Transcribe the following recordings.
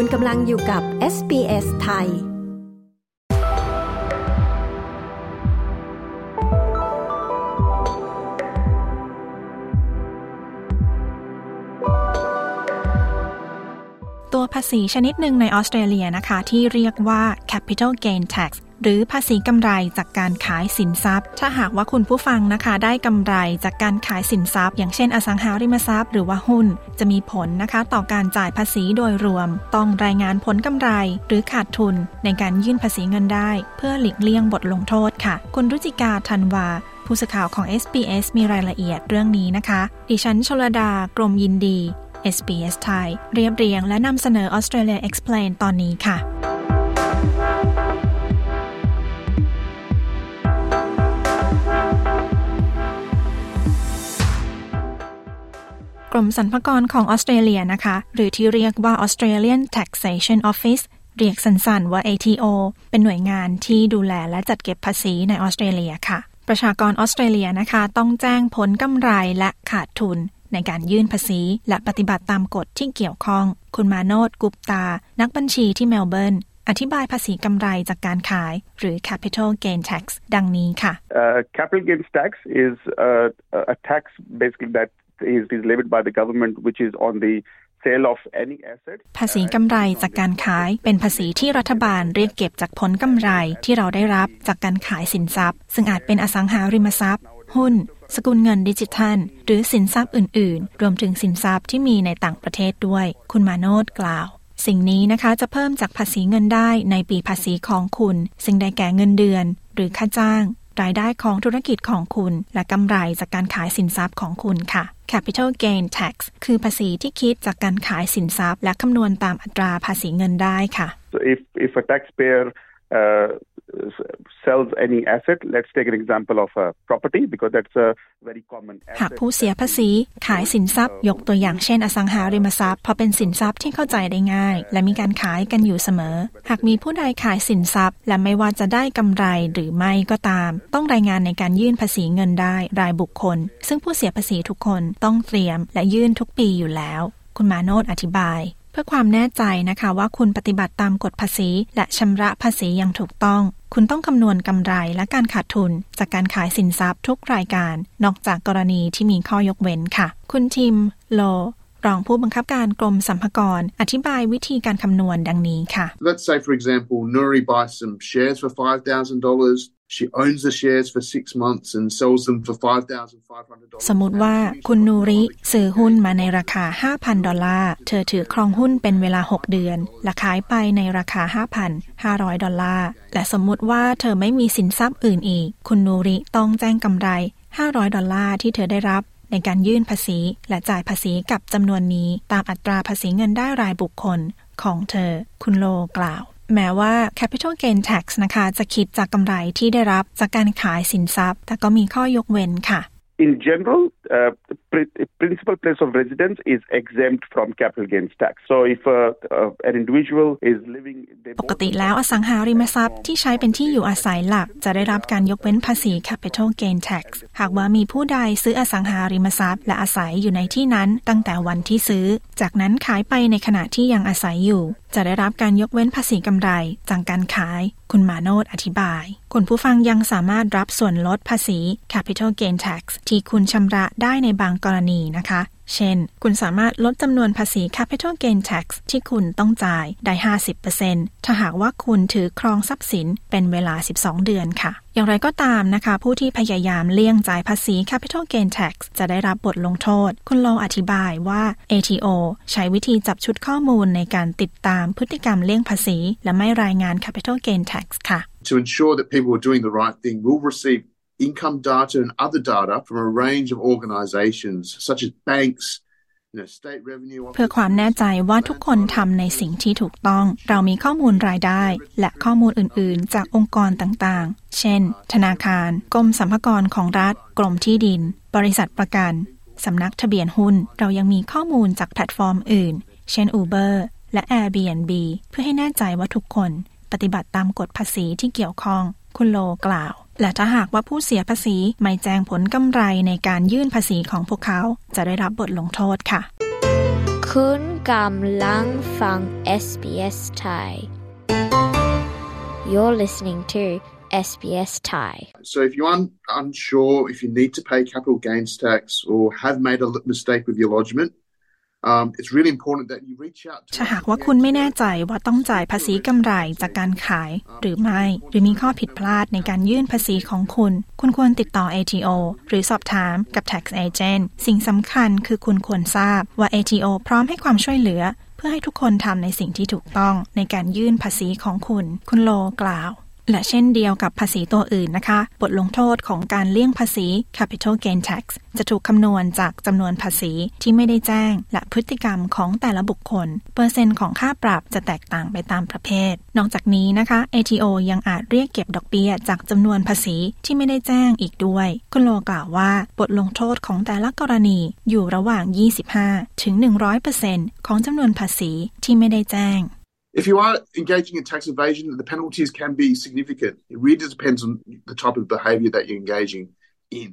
คุณกำลังอยู่กับ SBS ไทย ตัวภาษีชนิดหนึ่งในออสเตรเลียนะคะ ที่เรียกว่า capital gain tax หรือภาษีกำไรจากการขายสินทรัพย์ ถ้าหากว่าคุณผู้ฟังนะคะ ได้กำไรจากการขายสินทรัพย์ อย่างเช่น อสังหาริมทรัพย์หรือว่าหุ้น จะมีผลนะคะ ต่อการจ่ายภาษีโดยรวม ต้องรายงานผลกำไร หรือขาดทุน ในการยื่นภาษีเงินได้ เพื่อหลีกเลี่ยงบทลงโทษค่ะ คุณรุจิกาธันวาผู้สื่อข่าวของ SBS มีรายละเอียดเรื่องนี้นะคะ ดิฉันชลดากรมยินดี SBS ไทยเรียบเรียงและนำเสนอ Australia Explain ตอนนี้ค่ะ กรมสรรพากรของออสเตรเลียนะคะ หรือที่เรียกว่า Australian Taxation Office เรียกสั้นๆว่า ATO เป็นหน่วยงานที่ดูแลและจัดเก็บภาษีในออสเตรเลียค่ะ ประชากรออสเตรเลียนะคะ ต้องแจ้งผลกำไรและขาดทุน ในการยื่นภาษี และปฏิบัติตามกฎที่เกี่ยวข้อง คุณมาโนดกุปตา นักบัญชีที่เมลเบิร์นอธิบายภาษีกำไรจากการขายหรือ capital gain tax ดังนี้ค่ะ uh, capital gains tax is a, a tax basically that is, is levied by the government which is on the ภาษีกำไรจากการขายเป็นภาษีที่รัฐบาลเรียกเก็บจากผลกำไรที่เราได้รับจากการขายสินทรัพย์ ซึ่งอาจเป็นอสังหาริมทรัพย์ หุ้น สกุลเงินดิจิทัล หรือสินทรัพย์อื่น ๆ รวมถึงสินทรัพย์ที่มีในต่างประเทศด้วย คุณมาโนดกล่าว สิ่งนี้นะคะจะเพิ่มจากภาษีเงินได้ในปีภาษีของคุณ ซึ่งได้แก่เงินเดือน หรือค่าจ้าง รายได้ของธุรกิจของคุณ และกำไรจากการขายสินทรัพย์ของคุณค่ะ Capital Gain Tax คือภาษีที่คิดจากการขายสินทรัพย์ และคำนวณตามอัตราภาษีเงินได้ค่ะ so if if a taxpayer uh, sells any asset let's take an example of a property because that's a very common หากผู้เสียภาษีขายสินทรัพย์ ยกตัวอย่างเช่น อสังหาริมทรัพย์เพราะเป็นสินทรัพย์ที่เข้าใจได้ง่าย และมีการขายกันอยู่เสมอ หากมีผู้ใดขายสินทรัพย์ และไม่ว่าจะได้กำไรหรือไม่ก็ตาม ต้องรายงานในการยื่นภาษีเงินได้รายบุคคล ซึ่งผู้เสียภาษีทุกคนต้องเตรียมและยื่นทุกปีอยู่แล้ว คุณมาโนดอธิบาย เพื่อความแน่ใจนะคะว่าคุณปฏิบัติตามกฎภาษี และชำระภาษีอย่างถูกต้อง คุณต้องคำนวณกำไรและการขาดทุน จากการขายสินทรัพย์ทุกรายการ นอกจากกรณีที่มีข้อยกเว้นค่ะ คุณทิม โล รองผู้บังคับการกรมสรรพากรอธิบายวิธีการคำนวณดังนี้ค่ะ Let's say for example Nuri buys some shares for $5,000 She owns the shares for six months and sells them for $5,500. สมมติว่าคุณนูริซื้อหุ้นมาในราคา 5,000 ดอลลาร์ เธอถือครองหุ้นเป็นเวลา 6 เดือน และขายไปในราคา 5,500 ดอลลาร์ และสมมติว่าเธอไม่มีสินทรัพย์อื่นอีก คุณนูริต้องแจ้งกำไร 500 ดอลลาร์ที่เธอได้รับ ในการยื่นภาษีและจ่ายภาษีกับจำนวนนี้ตามอัตราภาษีเงินได้รายบุคคลของเธอ คุณโลกล่าว แม้ว่า capital gain tax นะคะจะคิดจากกำไรที่ได้รับจากการขายสินทรัพย์ แต่ก็มีข้อยกเว้นค่ะ In general, uh, principal place of residence is exempt from capital gains tax. So if uh, uh, an individual is living ปกติแล้วอสังหาริมทรัพย์ที่ใช้เป็นที่อยู่อาศัยหลัก จะได้รับการยกเว้นภาษี capital gain tax หากว่ามีผู้ใดซื้ออสังหาริมทรัพย์ และอาศัยอยู่ในที่นั้นตั้งแต่วันที่ซื้อ จากนั้นขายไปในขณะที่ยังอาศัยอยู่ จะได้รับการยกเว้นภาษีกำไรจากการขาย คุณมาโนดอธิบาย คุณผู้ฟังยังสามารถรับส่วนลดภาษี capital gain tax ที่คุณชำระได้ในบางกรณีนะคะ เช่น คุณสามารถลดจำนวนภาษี capital gain tax ที่คุณต้องจ่ายได้ 50%ถ้าหากว่าคุณถือครองทรัพย์สินเป็นเวลา 12 เดือนค่ะ อย่างไรก็ตามนะคะ ผู้ที่พยายามเลี่ยงจ่ายภาษี capital gain tax จะได้รับบทลงโทษ คุณลองอธิบายว่า ATO ใช้วิธีจับชุดข้อมูลในการติดตามพฤติกรรมเลี่ยงภาษี และไม่รายงาน capital gain tax ค่ะ To ensure that people are doing the right thing, we'll receive income data and other data from a range of organizations such as banks, เพื่อความแน่ใจว่าทุกคนทำในสิ่งที่ถูกต้อง เรามีข้อมูลรายได้ และข้อมูลอื่น ๆ จากองค์กรต่าง ๆ เช่น ธนาคาร กรมสรรพากรของรัฐ กรมที่ดิน บริษัทประกันสำนักทะเบียนหุ้น เรายังมีข้อมูลจากแพลตฟอร์มอื่น เช่น Uber และ Airbnb เพื่อให้แน่ใจว่าทุกคน ปฏิบัติตามกฎภาษีที่เกี่ยวข้อง คุณโลกล่าว และถ้าหากว่าผู้เสียภาษีไม่แจ้งผลกำไรในการยื่นภาษีของพวกเขา จะได้รับบทลงโทษค่ะ คุคุณกำลังฟัง SBS Thai You're listening to SBS Thai So if you're un- unsure if you need to pay capital gains tax or have made a mistake with your lodgement ถ้าหากว่าคุณไม่แน่ใจว่าต้องจ่ายภาษีกำไรจากการขายหรือไม่ หรือมีข้อผิดพลาดในการยื่นภาษีของคุณ คุณควรติดต่อ ATO หรือสอบถามกับ tax agent สิ่งสำคัญคือคุณควรทราบว่า ATO พร้อมให้ความช่วยเหลือ เพื่อให้ทุกคนทำในสิ่งที่ถูกต้องในการยื่นภาษีของคุณ คุณโลกล่าว และเช่นเดียวกับภาษีตัวอื่นนะคะ บทลงโทษของการเลี่ยงภาษี capital gain tax จะถูกคำนวณจากจำนวนภาษีที่ไม่ได้แจ้ง และพฤติกรรมของแต่ละบุคคล เปอร์เซ็นต์ของค่าปรับจะแตกต่างไปตามประเภท นอกจากนี้นะคะ ATO ยังอาจเรียกเก็บดอกเบี้ยจากจำนวนภาษีที่ไม่ได้แจ้งอีกด้วย คุณโลกล่าวว่าบทลงโทษของแต่ละกรณีอยู่ระหว่าง 25 ถึง 100%ของจำนวนภาษีที่ไม่ได้แจ้ง If you are engaging in tax evasion, the penalties can be significant. It really depends on the type of behavior that you're engaging in.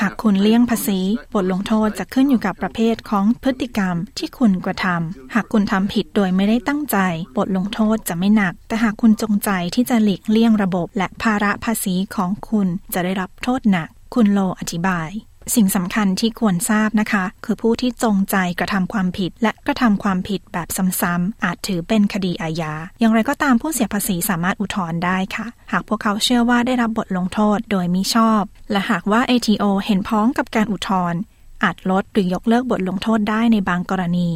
หากคุณเลี่ยงภาษี บทลงโทษจะขึ้นอยู่กับประเภทของพฤติกรรมที่คุณกระทำ หากคุณทำผิดโดยไม่ได้ตั้งใจ บทลงโทษจะไม่หนัก แต่หากคุณจงใจที่จะหลีกเลี่ยงระบบและภาระภาษีของคุณจะได้รับโทษหนัก คุณโลอธิบาย สิ่งสำคัญที่ควรทราบนะคะ คือผู้ที่จงใจกระทำความผิด และกระทำความผิดแบบซ้ำๆอาจถือเป็นคดีอาญา อย่างไรก็ตามผู้เสียภาษีสามารถอุทธรณ์ได้ค่ะ หากพวกเขาเชื่อว่าได้รับบทลงโทษโดยมิชอบ และหากว่า ATO เห็นพ้องกับการอุทธรณ์อาจลดหรือยกเลิกบทลงโทษได้ในบางกรณี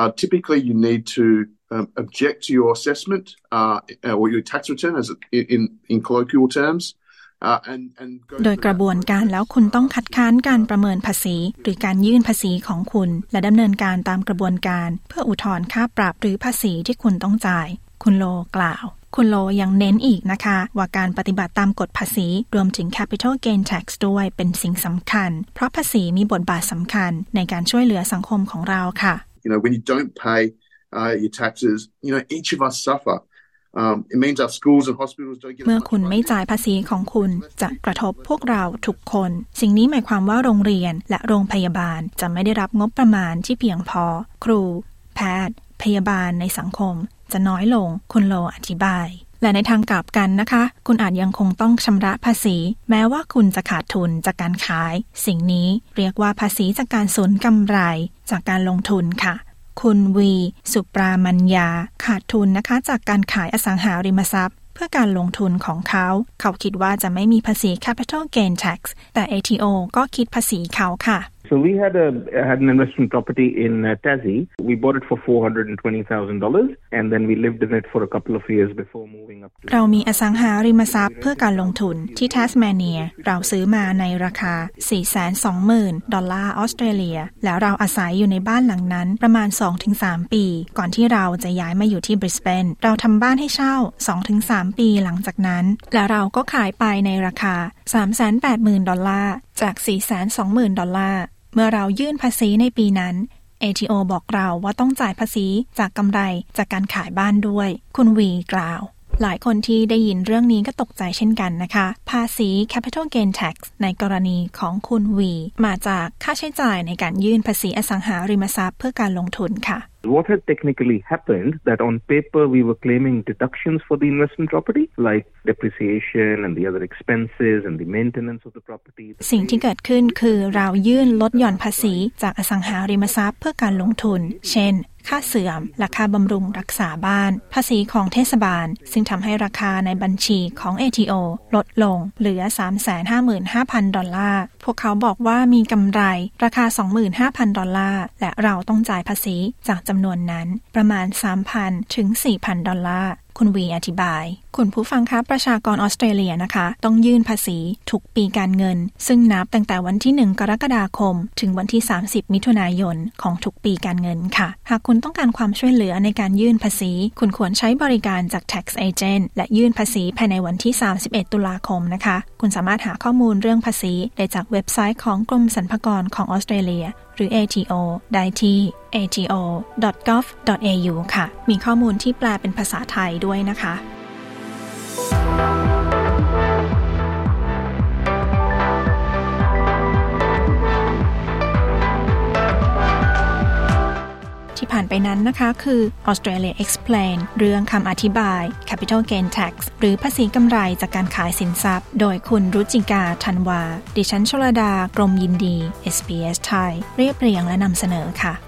Uh, typically, you need to um, object to your assessment uh, or your tax return, as in, in colloquial terms. Uh, and, and go โดยกระบวนการแล้วคุณต้องคัดค้านการประเมินภาษี หรือการยื่นภาษีของคุณ และดำเนินการตามกระบวนการ เพื่ออุทธรณ์ค่าปรับหรือภาษีที่คุณต้องจ่าย คุณโลกล่าว คุณโลยังเน้นอีกนะคะ ว่าการปฏิบัติตามกฎภาษีรวมถึง capital gain tax ด้วยเป็นสิ่งสำคัญ เพราะภาษีมีบทบาทสำคัญในการช่วยเหลือสังคมของเราค่ะ You know, when you don't pay uh, your taxes, you know, each of us suffer. Um, means our schools and hospitals don't get เมื่อคุณไม่จ่ายภาษีของคุณจะกระทบพวกเราทุกคน สิ่งนี้หมายความว่าโรงเรียนและโรงพยาบาลจะไม่ได้รับงบประมาณที่เพียงพอ ครู แพทย์ พยาบาลในสังคม จะน้อยลง คุณโลอธิบาย และในทางกลับกันนะคะ คุณอาจยังคงต้องชำระภาษี แม้ว่าคุณจะขาดทุนจากการขาย สิ่งนี้เรียกว่าภาษีจากการสูญกำไร จากการลงทุนค่ะ คุณวี สุปรามัญญา ขาดทุนนะคะ จากการขายอสังหาริมทรัพย์ เพื่อการลงทุนของเขา เขาคิดว่าจะไม่มีภาษี capital gain tax แต่ ATO ก็คิดภาษีเขาค่ะ So we had a had an investment property in uh, Tassie. We bought it for four hundred and twenty thousand dollars, and then we lived in it for a couple of years before moving up เรามีอสังหาริมทรัพย์เพื่อการลงทุนที่ทัสเมเนีย เราซื้อมาในราคา 420,000 ดอลลาร์ออสเตรเลีย แล้วเราอาศัยอยู่ในบ้านหลังนั้นประมาณ 2-3 ปี ก่อนที่เราจะย้ายมาอยู่ที่บริสเบนเราทำบ้านให้เช่า 2-3 ปีหลังจากนั้น และเราก็ขายไปในราคา 380,000 ดอลลาร์จาก 420,000 ดอลลาร์ เมื่อเรายื่นภาษีในปีนั้น ATO บอกเราว่าต้องจ่ายภาษีจากกำไรจากการขายบ้านด้วย คุณวีกล่าว หลายคนที่ได้ยินเรื่องนี้ก็ตกใจเช่นกันนะคะ ภาษี capital gain tax ในกรณีของคุณวี มาจากค่าใช้จ่ายในการยื่นภาษีอสังหาริมทรัพย์เพื่อการลงทุนค่ะ What had technically happened that on paper we were claiming deductions for the investment property, like depreciation and the other expenses and the maintenance of the property. สิ่งที่เกิดขึ้นคือเรายื่นลดหย่อนภาษีจากอสังหาริมทรัพย์เพื่อการลงทุน เช่น ค่าเสื่อมและค่าบำรุงรักษาบ้าน ภาษีของเทศบาล ซึ่งทำให้ราคาในบัญชีของ ATO ลดลงเหลือ 355,000 ดอลลาร์ พวกเขาบอกว่ามีกำไรราคา 25,000 ดอลลาร์ และเราต้องจ่ายภาษีจากจำนวนนั้นประมาณ 3,000 ถึง 4,000 ดอลลาร์ คุณวีอธิบาย คุณผู้ฟังคะประชากรออสเตรเลียนะคะ ต้องยื่นภาษีทุกปีการเงิน ซึ่งนับตั้งแต่วันที่ 1 กรกฎาคม ถึงวันที่ 30 มิถุนายนของทุกปีการเงินค่ะ หากคุณต้องการความช่วยเหลือในการยื่นภาษี คุณควรใช้บริการจาก tax agent และยื่นภาษีภายในวันที่ 31 ตุลาคมนะคะ คุณสามารถหาข้อมูลเรื่องภาษีได้จากเว็บไซต์ของกรมสรรพากรของออสเตรเลียหรือ ATO ได้ที่ ato.gov.au ค่ะ มีข้อมูลที่แปลเป็นภาษาไทยด้วยนะคะทที่ผ่านไปนั้นนะคะคือ Australia Explain เรื่องคำอธิบาย Capital Gain Tax หรือภาษีกำไรจากการขายสินทรัพย์ โดยคุณรุจิกาธันวา ดิฉันชลดากรมยินดี SBS ไทย เรียบเรียงและนำเสนอค่ะ